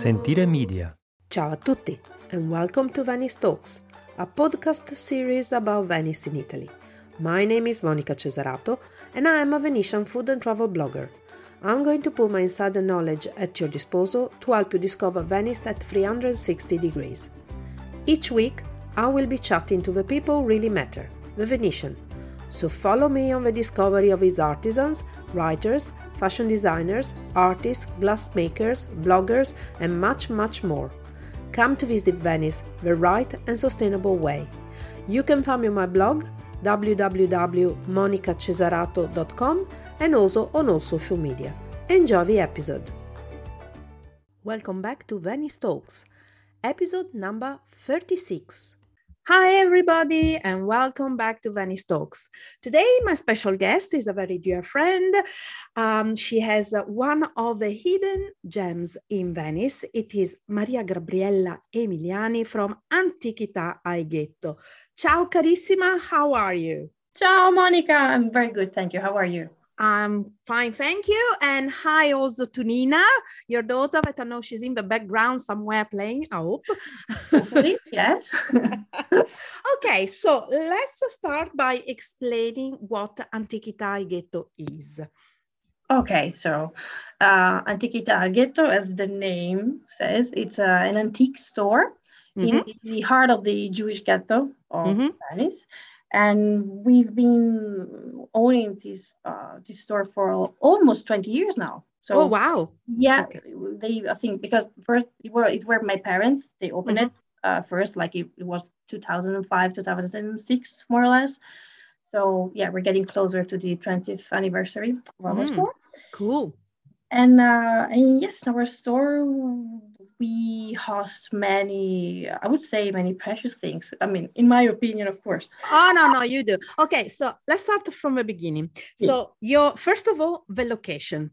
Sentire Media. Ciao a tutti and welcome to Venice Talks, a podcast series about Venice in Italy. My name is Monica Cesarato and I am a Venetian food and travel blogger. I'm going to put my insider knowledge at your disposal to help you discover Venice at 360 degrees. Each week, I will be chatting to the people who really matter, the Venetian. So follow me on the discovery of its artisans, writers, fashion designers, artists, glassmakers, bloggers, and much, much more. Come to visit Venice the right and sustainable way. You can find me on my blog www.monicacesarato.com and also on all social media. Enjoy the episode. Welcome back to Venice Talks, episode number 36. Hi, everybody, and welcome back to Venice Talks. Today, my special guest is a very dear friend. Um, she has one of the hidden gems in Venice. It is Maria Gabriella Emiliani from Antichità al. Ciao, carissima, how are you? Ciao, Monica. I'm very good. Thank you. How are you? I'm fine, thank you. And hi also to Nina, your daughter, but I know she's in the background somewhere playing, I hope. Hopefully, yes. okay, so let's start by explaining what Antichità al Ghetto is. Okay, so uh, Antichità al Ghetto, as the name says, it's uh, an antique store mm-hmm. in the heart of the Jewish ghetto of mm-hmm. Venice and we've been owning this uh, this store for almost 20 years now. So oh wow. Yeah okay. they i think because first it were it were my parents they opened mm-hmm. it uh, first like it, it, was 2005 2006 more or less. So yeah we're getting closer to the 20th anniversary of our mm, store. Cool. And uh and yes our store we host many i would say many precious things. I mean in my opinion of course. Oh no no you do. Okay so let's start from the beginning. So your first of all the location.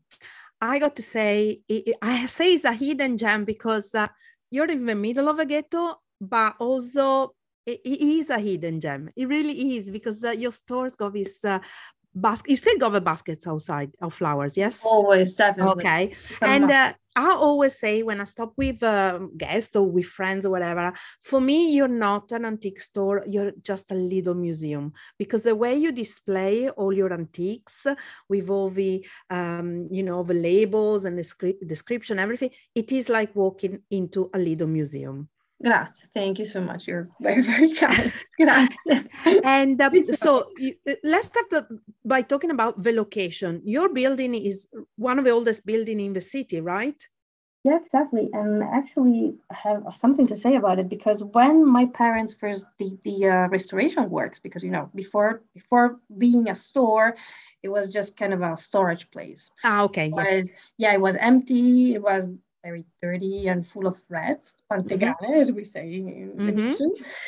I got to say i say it's a hidden gem because uh, you're in the middle of a ghetto but also it is a hidden gem. It really is because uh, your stores got this uh, basket. You still got the baskets outside of flowers, yes? Always, definitely. Okay. and uh, I always say when I stop with um, guests or with friends or whatever, for me, you're not an antique store, you're just a little museum because the way you display all your antiques with all the, um, you know, the labels and the script, description, everything, it is like walking into a little museum. Grazie. Thank you so much. You're very, very kind. Grazie. and uh, so you, let's start by talking about the location. Your building is one of the oldest building in the city, right? Yeah, exactly. And actually I have something to say about it because when my parents first did the uh, restoration works, because, you know, before before being a store, it was just kind of a storage place. Ah, okay. It was, yeah. yeah, it was empty. It was very dirty and full of rats, pantegane, mm-hmm. as we say in mm-hmm.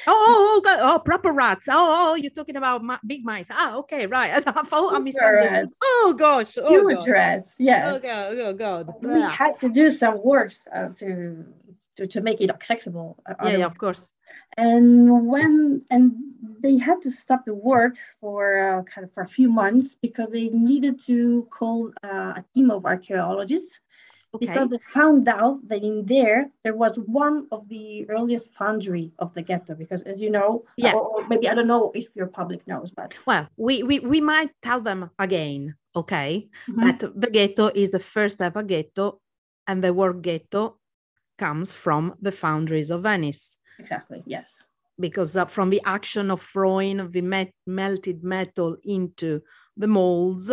oh, oh, oh, oh, proper rats. Oh, oh, you're talking about ma- big mice. Ah, okay, right. I misunderstood. Oh gosh, oh, huge God. rats. Yes. Oh God, oh God. We had to do some works uh, to, to to make it accessible. Uh, yeah, yeah, of course. And when and they had to stop the work for uh, kind of for a few months because they needed to call uh, a team of archaeologists Okay. Because they found out that in there there was one of the earliest foundry of the ghetto. Because as you know, yeah. or maybe I don't know if your public knows, but well, we we, we might tell them again, okay? Mm-hmm. That the ghetto is the first ever ghetto, and the word ghetto comes from the foundries of Venice. Exactly. Yes. Because uh, from the action of throwing the met- melted metal into the molds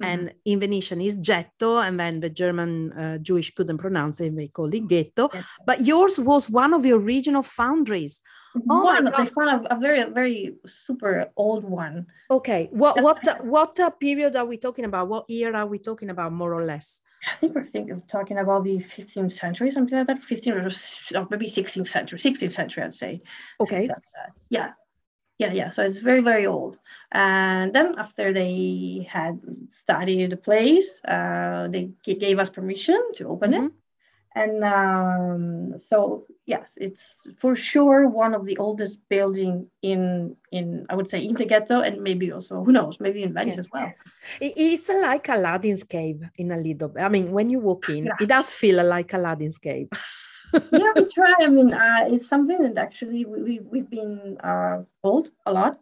and mm-hmm. in Venetian is getto, and then the German uh, Jewish couldn't pronounce it, they call it ghetto. But yours was one of the original foundries. Oh one, found a, a, very, very super old one. Okay, what what uh, what uh, period are we talking about? What year are we talking about, more or less? I think we're thinking talking about the 15th century, something like that. 15th or maybe 16th century, 16th century, I'd say. Okay. Like yeah, yeah yeah so it's very very old and then after they had studied the place uh, they g- gave us permission to open mm-hmm. it and um, so yes it's for sure one of the oldest building in in i would say in the ghetto and maybe also who knows maybe in venice yeah. as well it's like aladdin's cave in a little bit i mean when you walk in yeah. it does feel like aladdin's cave yeah, we try. I mean, uh, it's something that actually we, we, we've been uh, told a lot.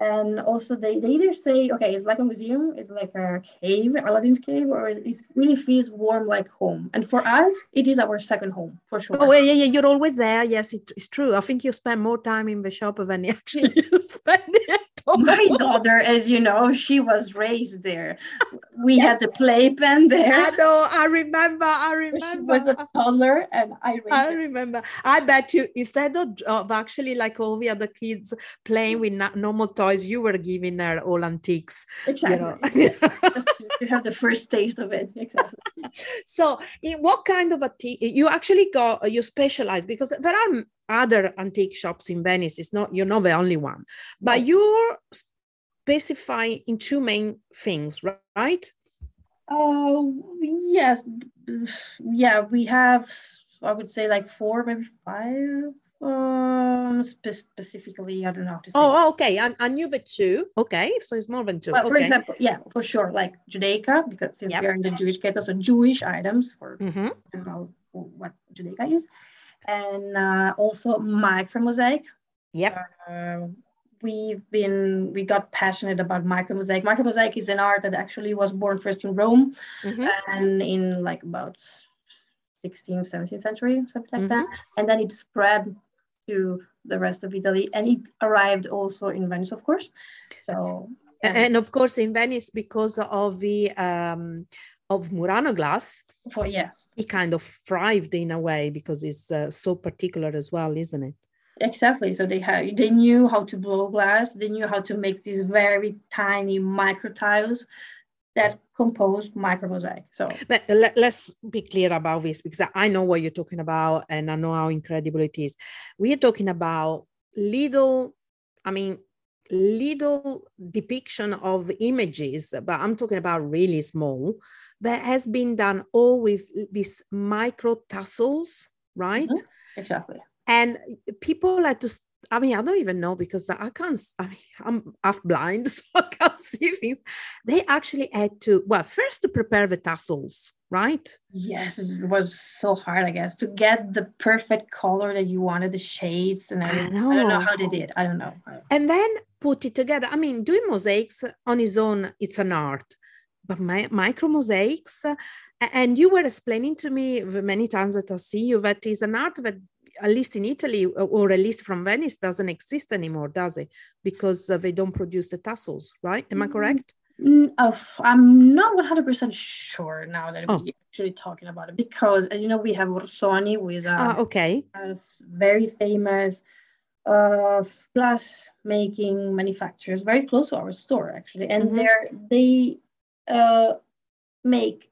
And also they, they either say okay it's like a museum it's like a cave aladdin's cave or it really feels warm like home. And for us it is our second home for sure. Oh yeah yeah you're always there. Yes it, it's true. I think you spend more time in the shop than you actually spend it my daughter, as you know, she was raised there. We yes. had the playpen there. I know. I remember. I remember. She was a toddler, and I. I remember. I bet you instead of, of actually like all the other kids playing with normal toys, you were giving her all antiques. Exactly. You, know? to have the first taste of it. Exactly. so, in what kind of a tea you actually got? You specialize because there are other antique shops in Venice. It's not you're not the only one, but you're specifying in two main things, right? Oh uh, yes, yeah. We have I would say like four, maybe five. Um, spe- specifically, I don't know how to say. Oh, okay. I, I knew the two. Okay, so it's more than two. Well, okay. For example, yeah, for sure, like Judaica, because since yep. we are in the Jewish ghetto, so Jewish items for mm-hmm. Know what Judaica is and uh, also micro mosaic. Yep. Uh, we've been we got passionate about micro mosaic. Micro mosaic is an art that actually was born first in Rome mm-hmm. and in like about 16th, 17th century, something like mm-hmm. that. And then it spread to the rest of Italy and it arrived also in Venice, of course. So and of course in Venice because of the um, of Murano glass. Oh, yes. It kind of thrived in a way because it's uh, so particular as well, isn't it? Exactly. So they had they knew how to blow glass. They knew how to make these very tiny micro tiles that composed micro mosaic. So, but let, us be clear about this because I know what you're talking about and I know how incredible it is. We are talking about little, I mean, little depiction of images, but I'm talking about really small that has been done all with these micro tassels, right? Mm-hmm. Exactly. And people like to, I mean, I don't even know because I can't, I mean, I'm half blind, so I can't see things. They actually had to, well, first to prepare the tassels, right? Yes, it was so hard, I guess, to get the perfect color that you wanted, the shades and everything. I. I don't know how they did. I don't know. And then put it together. I mean, doing mosaics on his own, it's an art but my, micro mosaics. And you were explaining to me many times that I see you that is an art that at least in Italy or at least from Venice doesn't exist anymore, does it? Because uh, they don't produce the tassels, right? Am I correct? Oh, I'm not 100% sure now that oh. we're actually talking about it because, as you know, we have Orsoni, who is a, uh, okay. very famous uh, glass making manufacturers, very close to our store actually, and mm-hmm. they're they uh, make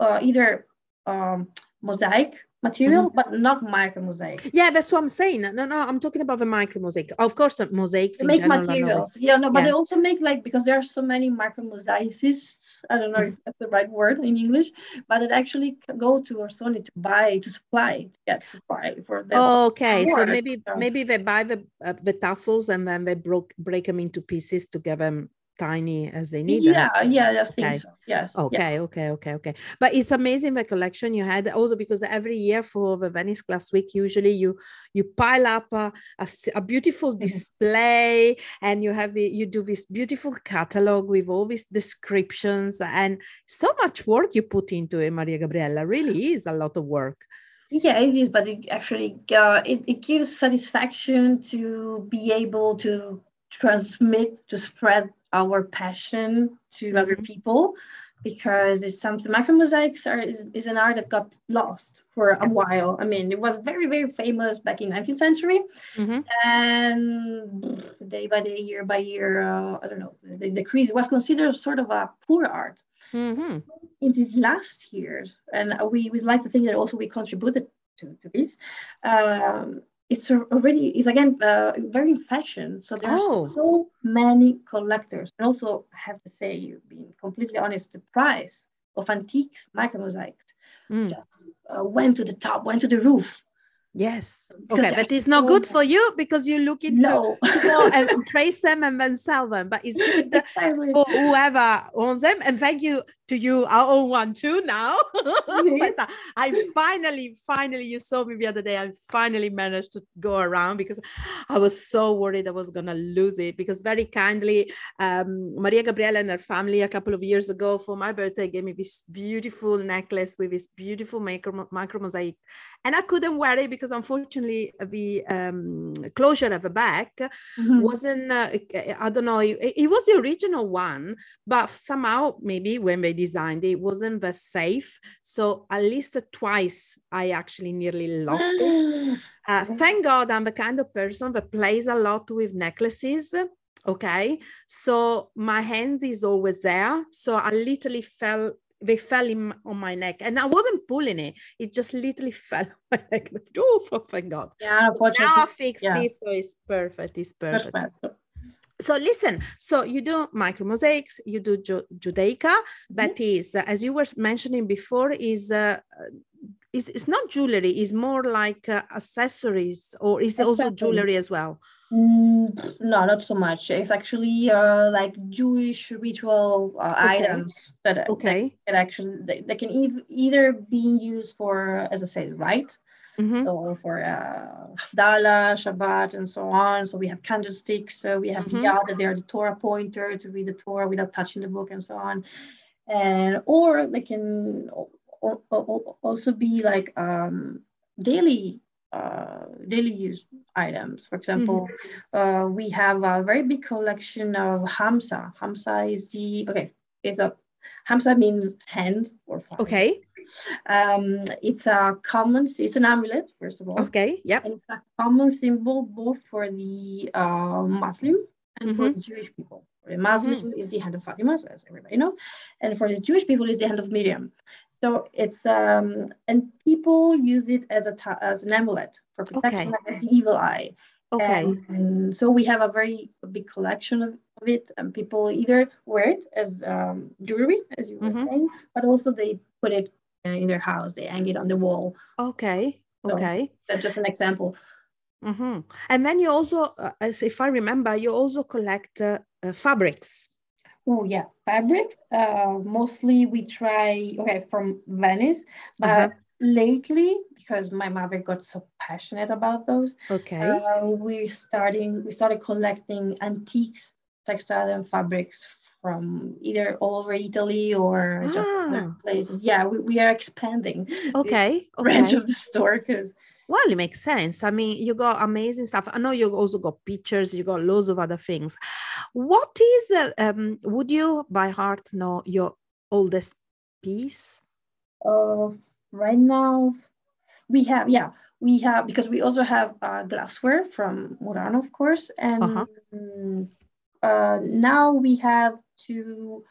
uh, either um, mosaic material, mm-hmm. but not micro mosaic. Yeah, that's what I'm saying. No, no, I'm talking about the micro mosaic. Of course, mosaics. They make materials. Yeah, no, but yeah. they also make like because there are so many micro mosaicists. I don't know if that's the right word in English, but it actually go to Orsoni to buy to supply to get supply for them. Oh, okay, so maybe so. maybe they buy the uh, the tassels and then they broke break them into pieces to give them tiny as they need yeah yeah i think okay. so yes okay yes. okay okay okay but it's amazing the collection you had also because every year for the venice glass week usually you you pile up a, a, a beautiful mm-hmm. display and you have you do this beautiful catalog with all these descriptions and so much work you put into it maria gabriella really is a lot of work yeah it is but it actually uh, it, it gives satisfaction to be able to transmit to spread our passion to mm-hmm. other people because it's something micro mosaics are is, is an art that got lost for a while i mean it was very very famous back in 19th century mm-hmm. and day by day year by year uh, i don't know the decrease was considered sort of a poor art mm-hmm. in these last years and we would like to think that also we contributed to, to this um, it's already it's again uh, very in fashion. So there are oh. so many collectors. And also, I have to say, you being completely honest, the price of antique micro mosaics mm. just uh, went to the top, went to the roof. Yes. Okay, but it's not good for you because you look into No. and praise them and then sell them. But it's good exactly. for whoever owns them. And thank you to you. I own one too now. but uh, I finally, finally, you saw me the other day. I finally managed to go around because I was so worried I was gonna lose it. Because very kindly, um, Maria Gabriella and her family a couple of years ago for my birthday gave me this beautiful necklace with this beautiful micro, micro mosaic, and I couldn't wear it because unfortunately the um, closure of the back Mhm. wasn't uh, i don't know it, it was the original one but somehow maybe when they designed it, it wasn't that safe. So at least twice i actually nearly lost it. Uh, thank god i'm the kind of person that plays a lot with necklaces okay? So my hand is always there. So i literally fell they fell in on my neck and i wasn't pulling it it just literally fell on my neck like, oh thank god yeah, now. I fixed yeah. this, so it's perfect. It's perfect. Perfect. So listen, so you do micro mosaics, you do Ju- Judaica. That is, uh, as you were mentioning before, is uh, is it's not jewelry. It's more like uh, accessories, or is it also jewelry as well? Mm, no, not so much. It's actually uh, like Jewish ritual uh, Okay. items that, that Okay. can actually they, they can ev- either be used for, as I said, right. Mhm. So for uh, Havdalah, Shabbat, and so on. So we have candlesticks. So we have Mhm. Yad, that they are the Torah pointer to read the Torah without touching the book, and so on. And or they can al- al- al- also be like um, daily uh, daily use items. For example, uh, we have a very big collection of Hamsa. Hamsa is the okay. It's a Hamsa means hand or. Okay. Um, it's a common. It's an amulet, first of all, Okay. Yep. and it's a common symbol both for the uh, Muslim and for Mhm. the Jewish people. For the Muslim is the hand of Fatima, so as everybody knows, and for the Jewish people is the hand of Miriam. So it's um, and people use it as a ta- as an amulet for protection against the evil eye. Okay. And, and so we have a very big collection of, of it, and people either wear it as um, jewelry, as you were Mhm. saying, but also they put it uh, in their house. They hang it on the wall. Okay. So- Okay. That's just an example. hmm And then you also, uh, as if I remember, you also collect uh, uh, fabrics. Oh yeah, fabrics. Uh, mostly we try okay from Venice, but Uh-huh. lately because my mother got so passionate about those, Okay. uh, we starting we started collecting antiques, textile and fabrics from either all over Italy or just other Ah. places. Yeah, we, we are expanding okay. the range of the store because Well, it makes sense. I mean, you got amazing stuff. I know you also got pictures, you got loads of other things. What is, uh, um, would you by heart know your oldest piece? uh, right now we have yeah we have because we also have uh, glassware from Murano of course and Uh-huh. uh, now we have two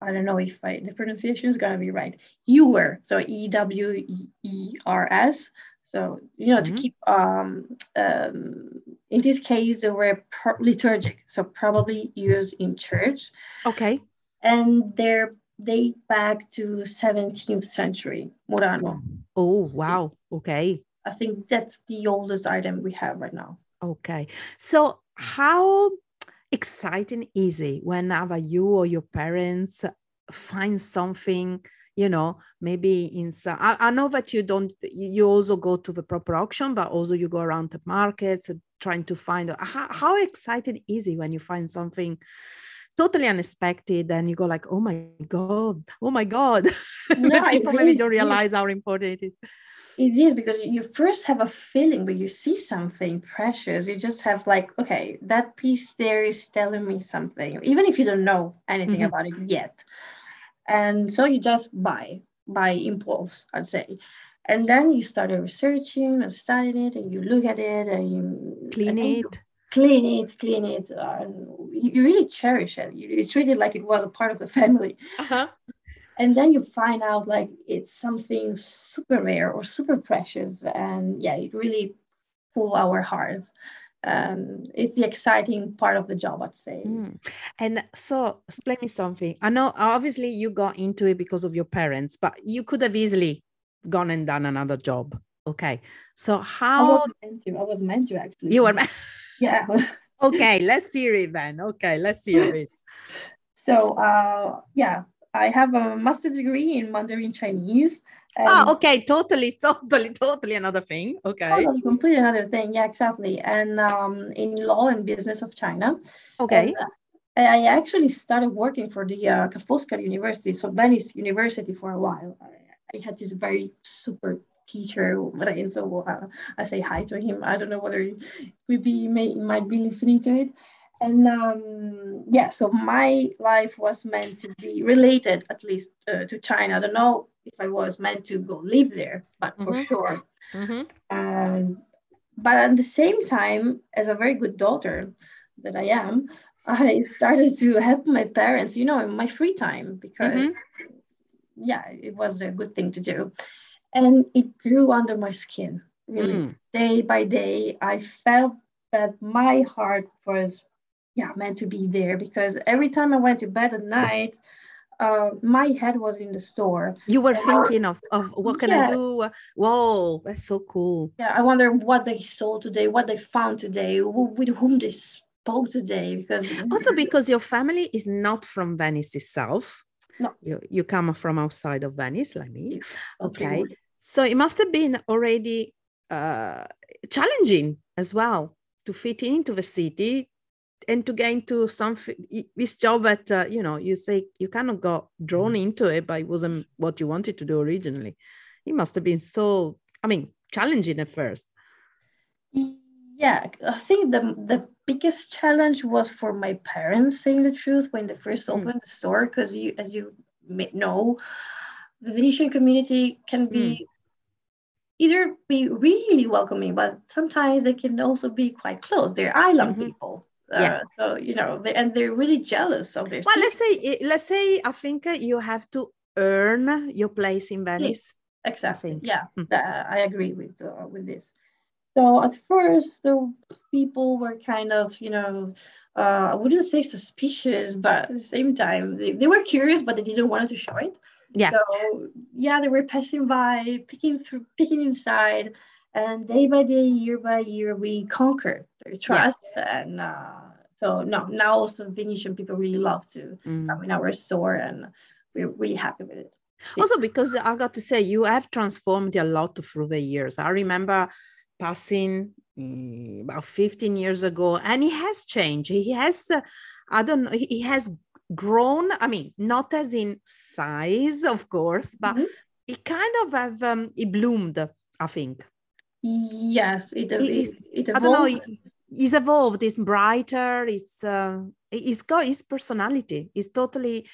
I don't know if I, the pronunciation is gonna be right Ewer so E W E R S so you know Mhm. to keep um, um in this case they were pro- liturgic so probably used in church Okay. and they're date back to 17th century Murano. Oh, wow. Okay. I think that's the oldest item we have right now. Okay. So, how exciting is it whenever you or your parents find something, you know, maybe in some, I, I know that you don't, you also go to the proper auction, but also you go around the markets trying to find how, how excited is it when you find something totally unexpected and you go like, oh my God, oh my God. No, People maybe don't realize how important it is. It is because you first have a feeling when you see something precious. You just have like, okay, that piece there is telling me something, even if you don't know anything Mhm. about it yet. And so you just buy by impulse, I'd say. And then you started researching and studying it, and you look at it, and you Clean and then you it. clean it, clean it. Uh, and you, you really cherish it. You, you treat it like it was a part of the family. Uh-huh. And then you find out like it's something super rare or super precious. And yeah, it really pull our hearts. Um, it's the exciting part of the job, I'd say. Mm. And so, explain me something. I know obviously you got into it because of your parents, but you could have easily gone and done another job Okay. So how I wasn't meant to. I was meant to actually. you were yeah. okay, let's hear it then. Okay, let's hear this. So uh yeah, I have a master's degree in Mandarin Chinese. Ah, okay, totally, totally, totally another thing. Okay. Totally, completely another thing. Yeah, exactly. And um, in law and business of China. Okay. And, uh, I actually started working for the uh, Ca' University, so Venice University, for a while. I, had this very super teacher, and so uh, I say hi to him. I don't know whether he, maybe may, might be listening to it. And um, yeah, so my life was meant to be related, at least uh, to China. I don't know if I was meant to go live there, but mm-hmm. for sure. Mm-hmm. Um, but at the same time, as a very good daughter that I am, I started to help my parents, you know, in my free time because, mm-hmm. yeah, it was a good thing to do. And it grew under my skin, really. Mm. Day by day, I felt that my heart was, yeah, meant to be there because every time I went to bed at night, uh, my head was in the store. You were thinking of, of what can yeah. I do? Whoa, that's so cool. Yeah, I wonder what they saw today, what they found today, who, with whom they spoke today because also because your family is not from Venice itself. No. You, you come from outside of Venice, like me. Okay. So it must have been already uh, challenging as well to fit into the city and to get into something this job that uh, you know you say you kind of got drawn mm-hmm. into it but it wasn't what you wanted to do originally it must have been so i mean challenging at first yeah i think the the biggest challenge was for my parents saying the truth when they first hmm. opened mm. the store because you as you may know the venetian community can be mm. either be really welcoming but sometimes they can also be quite close they're island mm-hmm. people uh, yeah. so you know they, and they're really jealous of their well let's say let's say i think you have to earn your place in venice exactly yeah mm. i agree with uh, with this so at first, the people were kind of, you know, uh, I wouldn't say suspicious, but at the same time, they, they were curious, but they didn't want to show it. Yeah. So yeah, they were passing by, picking through, picking inside, and day by day, year by year, we conquered their trust. Yeah. And uh, so no, now also Venetian people really love to mm. come in our store, and we're really happy with it. Also, because I got to say, you have transformed a lot through the years. I remember passing um, about 15 years ago and he has changed he has uh, i don't know he has grown i mean not as in size of course but mm-hmm. he kind of have um, he bloomed i think yes it, it, it, it i don't know he's evolved he's brighter it's uh, he's got his personality he's totally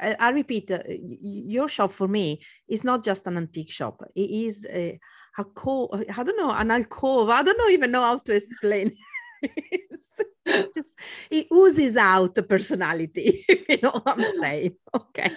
I, I repeat, uh, your shop for me is not just an antique shop. It is a, a co- I don't know, an alcove. I don't know even know how to explain. it's just it oozes out the personality you know what i'm saying? Okay.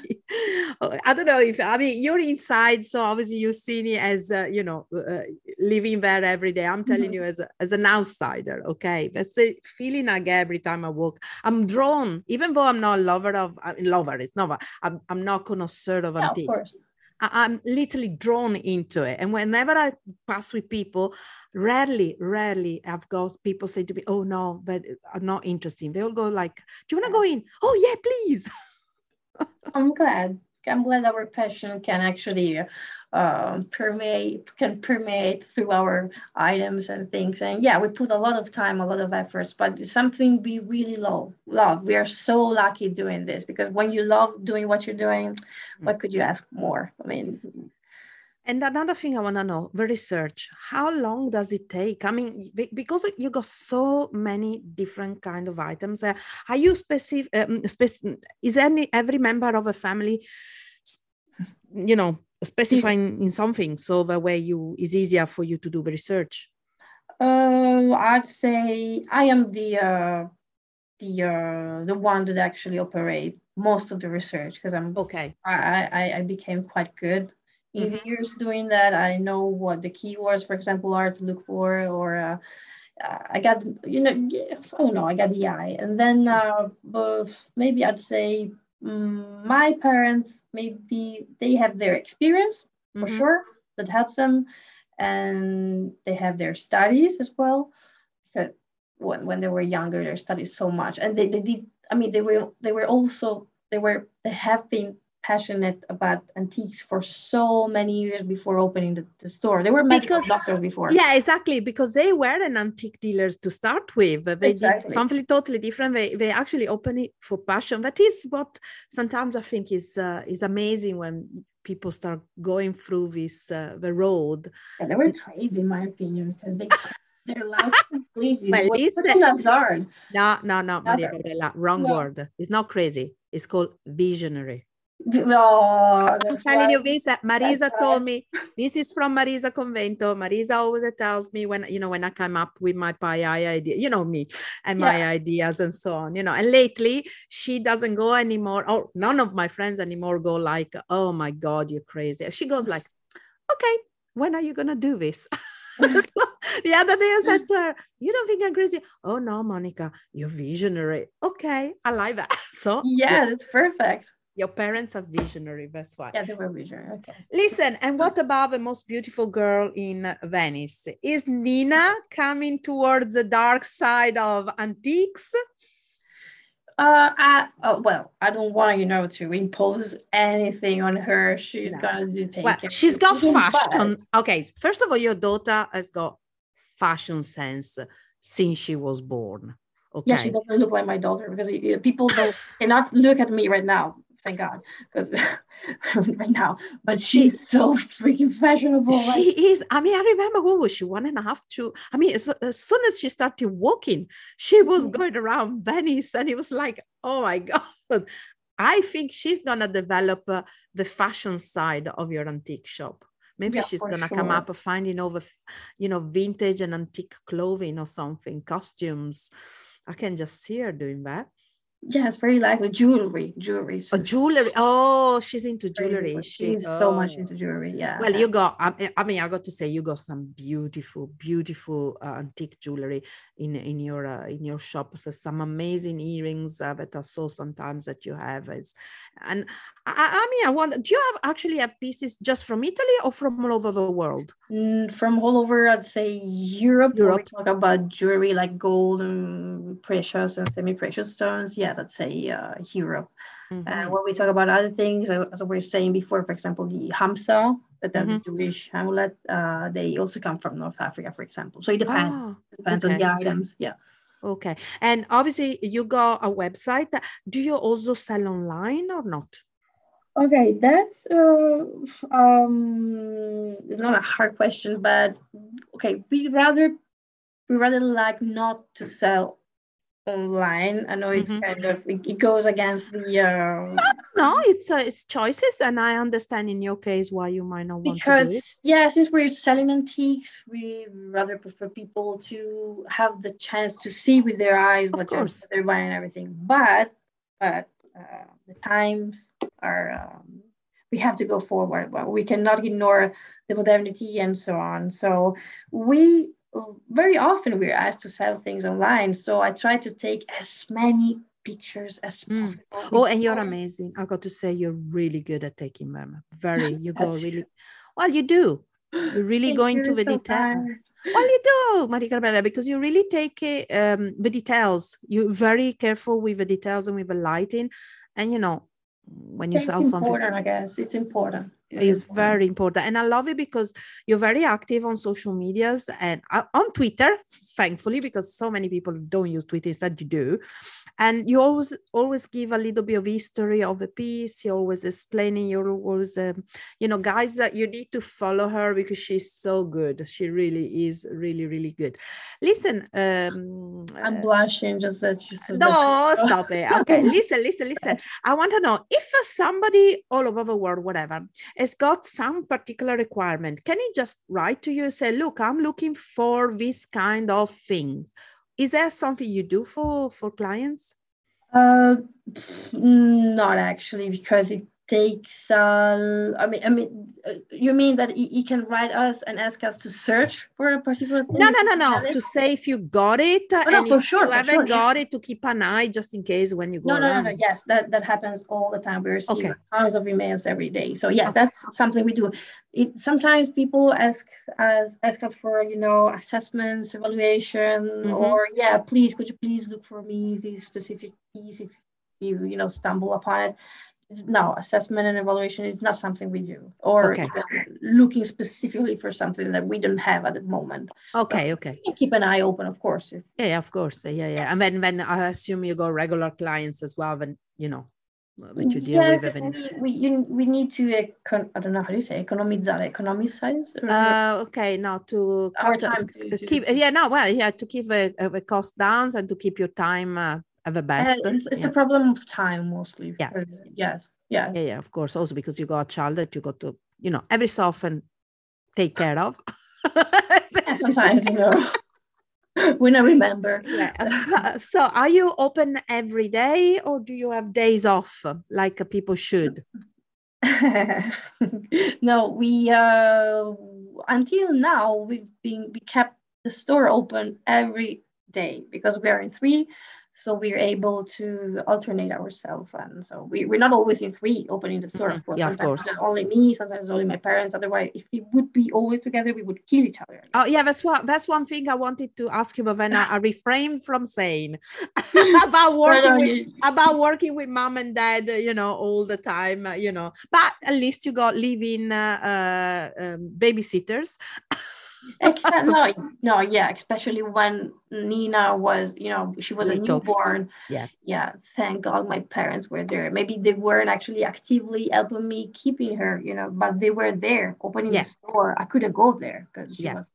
I don't know if i mean you're inside so obviously you see me as uh, you know uh, living there every day. I'm telling mm-hmm. you as, a, as an outsider okay? That's the feeling i get every time i walk i'm drawn. Even though i'm not a lover of I mean, lover it's not i'm, I'm not connoisseur of yeah, antique of I'm literally drawn into it. And whenever I pass with people, rarely, rarely I've got people say to me, Oh no, but I'm not interested. They'll go like, Do you want to go in? Oh yeah, please. I'm glad. I'm glad our passion can actually uh, permeate can permeate through our items and things. And yeah, we put a lot of time, a lot of efforts, but it's something we really love. Love. We are so lucky doing this because when you love doing what you're doing, what could you ask more? I mean. And another thing I want to know, the research, how long does it take? I mean, because you got so many different kind of items, uh, are you specific, um, spec- is any, every member of a family, you know, specifying in something so the way you is easier for you to do the research uh, i'd say i am the uh, the uh, the one that actually operate most of the research because i'm okay I, I i became quite good mm-hmm. years doing that i know what the keywords for example are to look for or uh, I got, you know, I don't I got the eye. And then uh, maybe I'd say Mm, my parents maybe they have their experience for mm-hmm. sure that helps them and they have their studies as well because when, when they were younger they studied so much and they, they did i mean they were they were also they were they have been passionate about antiques for so many years before opening the, the store. They were medical because, doctors before. Yeah, exactly. Because they were an antique dealers to start with. They exactly. did something totally different. They, they actually open it for passion. That is what sometimes I think is uh, is amazing when people start going through this uh, the road. Yeah, they were crazy, in my opinion, because they their life completely. listen, Nazard. No, no, no, Maria Gabriella, wrong no. word. It's not crazy. It's called visionary. Oh, I'm telling you this. Uh, Marisa told me this is from Marisa Convento. Marisa always tells me when you know when I come up with my pie idea, you know me and my yeah. ideas and so on, you know. And lately she doesn't go anymore. Or none of my friends anymore go like, "Oh my God, you're crazy." She goes like, "Okay, when are you gonna do this?" so the other day I said to her, You don't think I'm crazy? Oh no, Monica, you're visionary. Okay, I like that. So yeah, yeah. perfect. Your parents are visionary, that's why. Yeah, they were visionary. Okay. Listen, and what about the most beautiful girl in Venice? Is Nina coming towards the dark side of antiques? Uh, I, oh, well, I don't want you know to impose anything on her. She's no. gonna do take well, She's got fashion. Okay, first of all, your daughter has got fashion sense since she was born. Okay. Yeah, she doesn't look like my daughter because people don't cannot look at me right now thank God, because right now, but she's so freaking fashionable. She like, is. I mean, I remember what was she one and a half, two. I mean, as, as soon as she started walking, she was mm-hmm. going around Venice, and it was like, oh my God. I think she's gonna develop uh, the fashion side of your antique shop. Maybe yeah, she's gonna sure. come up finding over, you know, vintage and antique clothing or something, costumes. I can just see her doing that. Yes, very likely jewelry, jewelry. So oh, jewelry. Oh, she's into jewelry. She's oh. so much into jewelry. Yeah. Well, you got. I mean, I got to say, you got some beautiful, beautiful uh, antique jewelry in in your uh, in your shop. So some amazing earrings uh, that I saw sometimes that you have. Is, and I, I mean, I wonder, do you have actually have pieces just from Italy or from all over the world? Mm, from all over, I'd say Europe. Europe. we talk about jewelry like gold and precious and semi-precious stones. Yes, I'd say uh, Europe. Mm-hmm. And when we talk about other things, uh, as we were saying before, for example, the Hamsa, that mm-hmm. the Jewish amulet, uh, they also come from North Africa, for example. So it depends. Oh, it depends okay. on the items. Yeah. Okay. And obviously, you got a website. Do you also sell online or not? Okay, that's uh, um, it's not a hard question, but okay, we rather we rather like not to sell online. I know it's mm-hmm. kind of it, goes against the. Uh, no, no, it's uh, it's choices, and I understand in your case why you might not want because, to do it. yeah, since we're selling antiques, we rather prefer people to have the chance to see with their eyes of what course. They're, they're buying and everything. But but uh, the times are. Um, we have to go forward. Well, we cannot ignore the modernity and so on. So we very often we're asked to sell things online. So I try to take as many pictures as mm. possible. Oh, and you're amazing. I got to say, you're really good at taking them. Very, you go really well. You do. You're really going to the so detail. Well, you do, Maria Gabriella, because you really take um, the details. You're very careful with the details and with the lighting. And you know, when you it's sell something, I guess. It's important is very important. And i love it because you're very active on social medias and uh, on twitter thankfully because so many people don't use twitter instead you do. And you always always give a little bit of history of a piece. You're always explaining you're always um, you know guys that you need to follow her because she's so good. She really is really really good. Listen um i'm uh, blushing just that you said no stop it. Okay listen listen listen. I want to know if somebody all over the world whatever has got some particular requirement. Can he just write to you and say look i'm looking for this kind of thing is there something you do for for clients? Uh not actually because it takes uh, i mean i mean uh, you mean that he, he, can write us and ask us to search for a particular thing no no no no to say if you got it oh, no, for if sure, you haven't sure, got yes. it to keep an eye just in case when you go no no, no no yes that that happens all the time we receive Okay. tons of emails every day so yeah Okay. that's something we do it sometimes people ask us ask us for you know assessments evaluation Mhm. or yeah please could you please look for me these specific keys if you you know stumble upon it no assessment and evaluation is not something we do or Okay. looking specifically for something that we don't have at the moment okay okay we can keep an eye open of course yeah, yeah of course yeah yeah and then when i assume you go regular clients as well then you know that you deal yeah, with even we, we, you, we need to, econ- I don't know how you say, economizzare, economicize? or- uh okay now to Our cut- time to- to- keep yeah no well yeah to keep the, the cost down and to keep your time uh, at the Uh, it's it's yeah. a problem of time mostly. Yeah. Yes. Yeah. yeah yeah of course also because you got a child that you got to you know every so often take care of Yeah, sometimes, you know, when I remember. Yeah. So, so are you open every day or do you have days off uh, like uh, people should no, we, uh, until now, we've been, we kept the store open every day because we are in three. So we're able to alternate ourselves. And so we, we're not always in three opening the store, Mhm. of course. Yeah, of Sometimes course. only me, sometimes only my parents. Otherwise, if we would be always together, we would kill each other. oh yeah that's what that's one thing i wanted to ask you but then i, refrained from saying about working with about working with mom and dad you know all the time you know but at least you got living uh, uh, um, babysitters Except, no, no, yeah, especially when Nina was, you know, she was a newborn. Yeah. Yeah. Thank God my parents were there. Maybe they weren't actually actively helping me keeping her, you know, but they were there opening Yeah. the store. I couldn't go there because she Yeah. was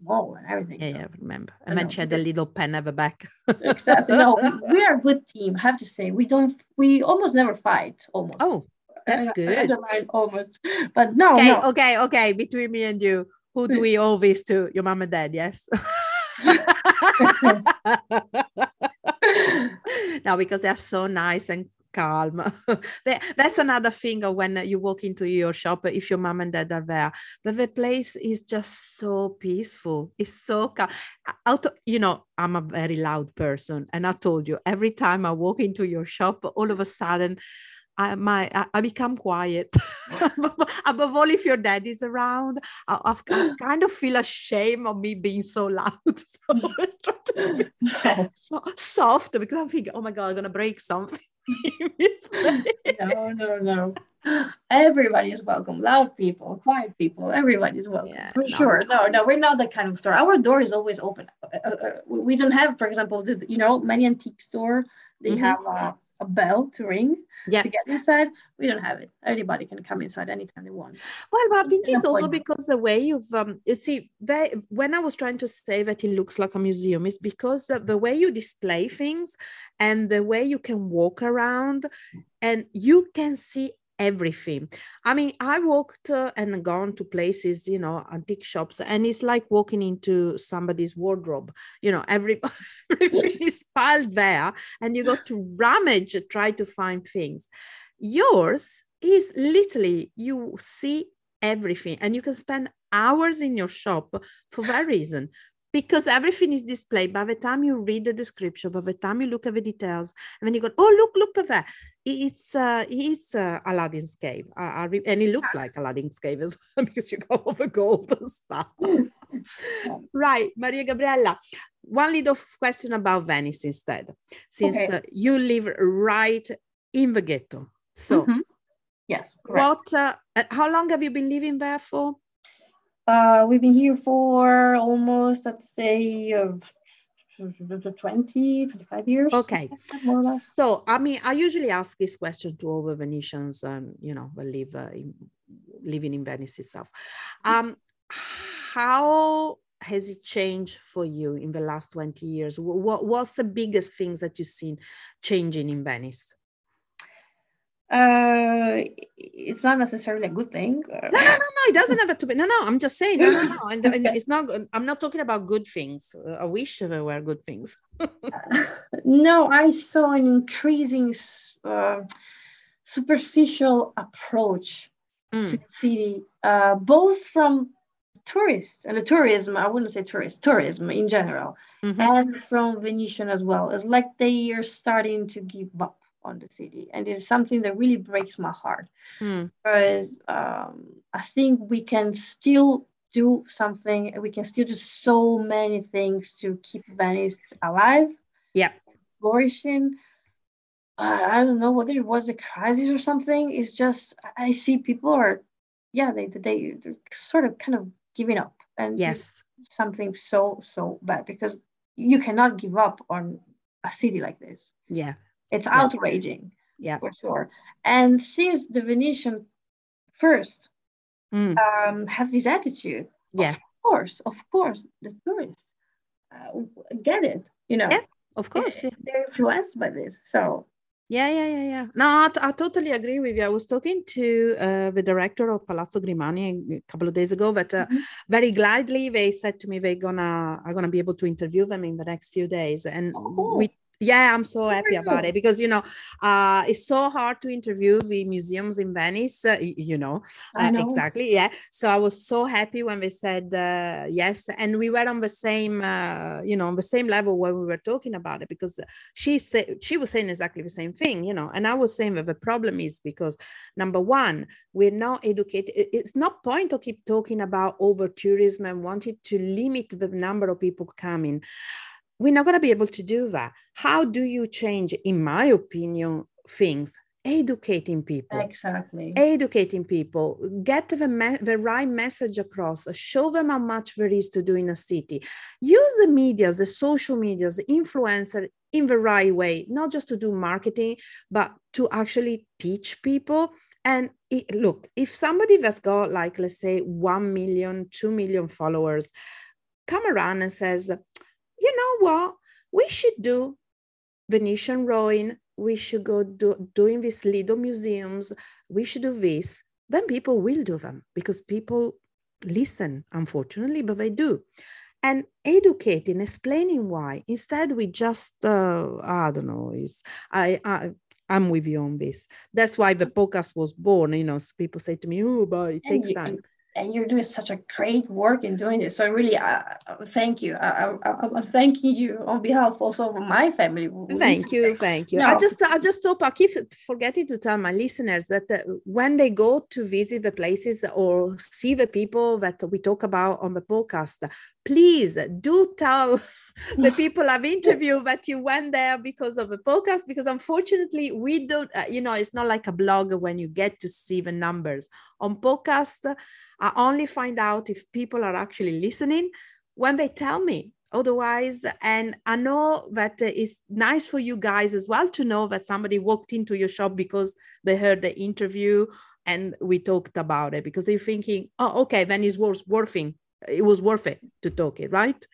small and everything. yeah so- yeah I remember I then know, she had a little pen at the back Exactly. No, we- are a good team. I have to say, we don't, we almost never fight. Almost. oh that's I- I good underline almost, but no, okay no. okay okay between me and you who do we owe this to? Your mom and dad yes? No because they're so nice and calm. That's another thing when you walk into your shop if your mom and dad are there. But the place is just so peaceful. It's so calm out you know i'm a very loud person and i told you every time i walk into your shop all of a sudden I, my, I, I become quiet. Above all, if your dad is around, I, I kind of feel ashamed of me being so loud. So I try to speak so soft because I'm thinking, oh my god, I'm gonna break something. in this place." no, no, no. Everybody is welcome. Loud people, quiet people, everybody is welcome. Yeah, for no, sure. No, no, we're not that kind of store. Our door is always open. Uh, uh, uh, we don't have, for example, the, you know, many antique store. They Mhm. have a, a bell to ring Yeah. to get inside. We don't have it. Anybody can come inside anytime they want. Well, but I think it's also because the way you've um, you see, they, when I was trying to say that it looks like a museum, is because the way you display things and the way you can walk around, and you can see everything. I mean, I walked uh, and gone to places, you know, antique shops, and it's like walking into somebody's wardrobe. You know, every everything is piled there, and you got to rummage, try to find things. Yours is literally you see everything and you can spend hours in your shop for that reason because everything is displayed by the time you read the description by the time you look at the details and then you go oh look look at that it's uh it's uh, aladdin's cave I, I re- and it looks like aladdin's cave as well because you got all the gold and stuff right maria gabriella one little question about venice instead since Okay. uh, you live right in the ghetto so Mhm. Yes, correct. what uh, uh, how long have you been living there for Uh, we've been here for almost, let's say, uh, 20, 25 years. okay More or less. so i mean i usually ask this question to all the venetians um, you know who live uh, in, living in venice itself um how has it changed for you in the last 20 years what, what's the biggest things that you've seen changing in venice Uh, it's not necessarily a good thing. Uh, no no no no it doesn't have to be no no i'm just saying no no no and, and it's not i'm not talking about good things Uh, i wish there were good things no, I saw an increasing, uh, superficial approach mm. to the city, uh, both from tourists and the tourism, I wouldn't say tourists tourism in general, mm-hmm. and from Venetian as well. It's like they are starting to give up on the city. And it's something that really breaks my heart. Mm. Because um, I think we can still do something, we can still do so many things to keep Venice alive. Yeah. Flourishing. Uh, I don't know whether it was a crisis or something. It's just I see people are, yeah, they they they're sort of kind of giving up, and yes, something so so bad because you cannot give up on a city like this. Yeah, it's yeah. outraging. Yeah, for sure. And since the Venetian first mm. um, have this attitude, yeah, of course, of course, the tourists uh, get it. You know, yeah, of course, yeah. they're influenced by this. So yeah, yeah, yeah, yeah. No, I, I totally agree with you. I was talking to uh, the director of Palazzo Grimani a couple of days ago. That uh, mm-hmm. very gladly they said to me they're gonna are gonna be able to interview them in the next few days, and oh, cool. we yeah i'm so happy about it because you know uh it's so hard to interview the museums in venice uh, you know, uh, know, exactly yeah. So i was so happy when they said uh, yes and we were on the same uh, you know on the same level when we were talking about it because she said she was saying exactly the same thing you know and i was saying that the problem is because number one we're not educated it's not point to keep talking about over tourism and wanted to limit the number of people coming we're not going to be able to do that. How do you change, in my opinion, things? Educating people. Exactly. Educating people. Get the, me- the right message across. Show them how much there is to do in a city. Use the media, the social media, the influencer in the right way, not just to do marketing, but to actually teach people. And it, look, if somebody that's got like, let's say, 1 million, 2 million followers, come around and says, you know what? We should do Venetian rowing. We should go do, doing these Lido museums. We should do this. Then people will do them because people listen, unfortunately, but they do. And educating, explaining why. Instead, we just, uh, I don't know, is I, I I'm with you on this. That's why the podcast was born. You know, people say to me, "Oh, but it takes time." And you're doing such a great work in doing this. So really, uh, thank you. I, am thanking you on behalf also of my family. Thank you, thank you. No. I just, I just hope I keep forgetting to tell my listeners that uh, when they go to visit the places or see the people that we talk about on the podcast, please do tell the people I've interviewed that you went there because of the podcast. Because unfortunately, we don't, uh, you know, it's not like a blog when you get to see the numbers on podcast. I only find out if people are actually listening when they tell me otherwise and i know that it's nice for you guys as well to know that somebody walked into your shop because they heard the interview and we talked about it because they're thinking oh okay then it's worth worthing it was worth it to talk it, right?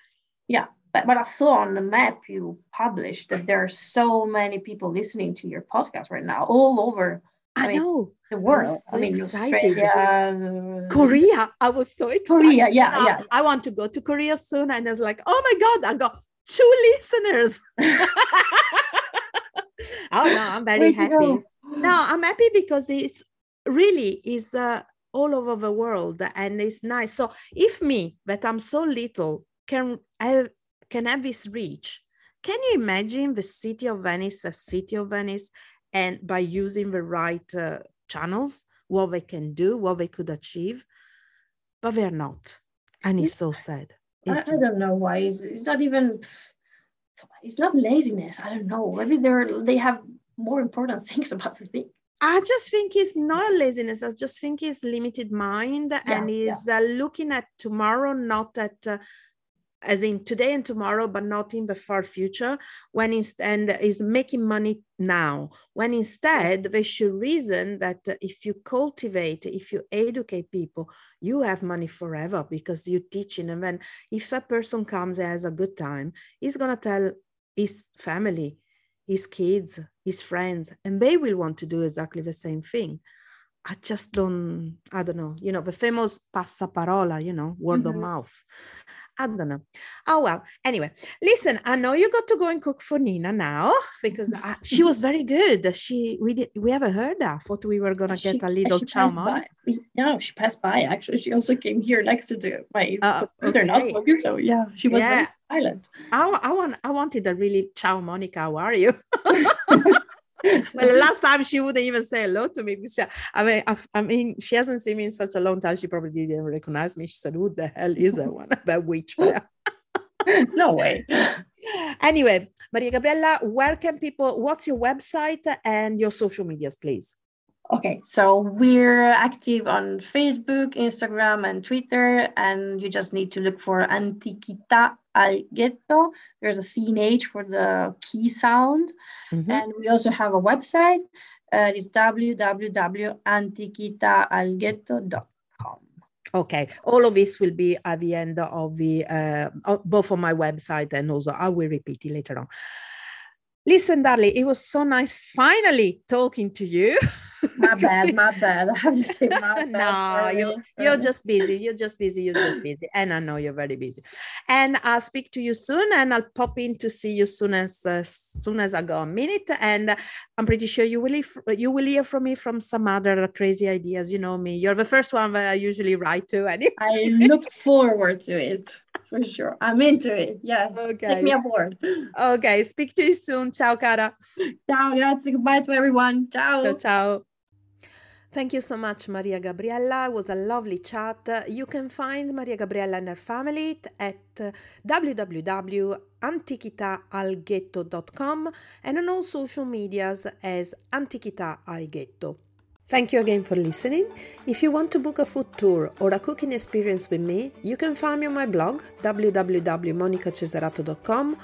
Yeah. But, but I saw on the map you published that there are so many people listening to your podcast right now, all over I, I mean, know the world. I, so I mean, excited. Australia, Korea. I was so excited. Korea, yeah, yeah. I want to go to Korea soon, and it's like, oh my god, I got two listeners. oh no, I'm very happy. No, I'm happy because it's really is uh, all over the world and it's nice. So if me that i'm so little can have, can have this reach can you imagine the city of venice a city of venice and by using the right uh, channels what they can do what they could achieve? But they're not. And it's so sad. I, I, don't know why. It's, it's not even it's not laziness. I don't know. Maybe they're they have more important things about the think I just think it's not laziness. I just think it's limited mind yeah, and is yeah. uh, looking at tomorrow, not at uh, as in today and tomorrow, but not in the far future. When instead is making money now. When instead they should reason that if you cultivate, if you educate people, you have money forever because you're teaching. And then if a person comes and has a good time, he's gonna tell his family his kids, his friends, and they will want to do exactly the same thing. I just don't, I don't know, you know, the famous passaparola, you know, word mm-hmm. of mouth. I don't know. Oh well. Anyway, listen. I know you got to go and cook for Nina now because I, she was very good. She we did we ever heard that. Thought we were gonna get she, a little chow mein. Yeah, she passed by. Actually, she also came here next to the, my uh, okay. notebook. So yeah, she was yeah. very silent. I, I want I wanted a really ciao Monica. How are you? well, the last time she wouldn't even say hello to me. She, I mean, I, I, mean, she hasn't seen me in such a long time. She probably didn't recognize me. She said, "Who the hell is that one? That witch?" no way. Anyway, Maria Gabriella, where can people? What's your website and your social medias, please? Okay, so we're active on Facebook, Instagram, and Twitter, and you just need to look for Antichità al Ghetto. There's a C and H for the key sound, mm-hmm. and we also have a website. Uh, it's www.antichitaalghetto.com. Okay, all of this will be at the end of the uh, both on my website and also I will repeat it later on. Listen, darling, it was so nice finally talking to you. my bad, my bad. I have to say my bad. no, you're, you're just busy. You're just busy. You're just busy. And I know you're very busy. And I'll speak to you soon and I'll pop in to see you soon as uh, soon as I got a minute. And I'm pretty sure you will, you will hear from me from some other crazy ideas. You know me. You're the first one that I usually write to. Anyway. I look forward to it for sure. I'm into it. Yes. Okay. Take me aboard. Okay. Speak to you soon. Ciao, cara. Ciao. Grazie. Goodbye to everyone. Ciao. Ciao. ciao. Thank you so much, Maria Gabriella. It was a lovely chat. You can find Maria Gabriella and her family at www.antichitaalghetto.com and on all social medias as Antichità Alghetto. Thank you again for listening. If you want to book a food tour or a cooking experience with me, you can find me on my blog www.monicacesarato.com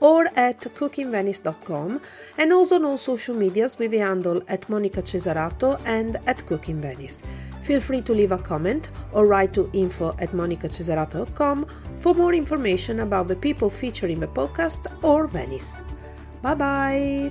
or at cookingvenice.com and also on all social medias with the handle at Monica Cesarato and at Cooking Venice. Feel free to leave a comment or write to info at monicacesarato.com for more information about the people featured in the podcast or Venice. Bye bye!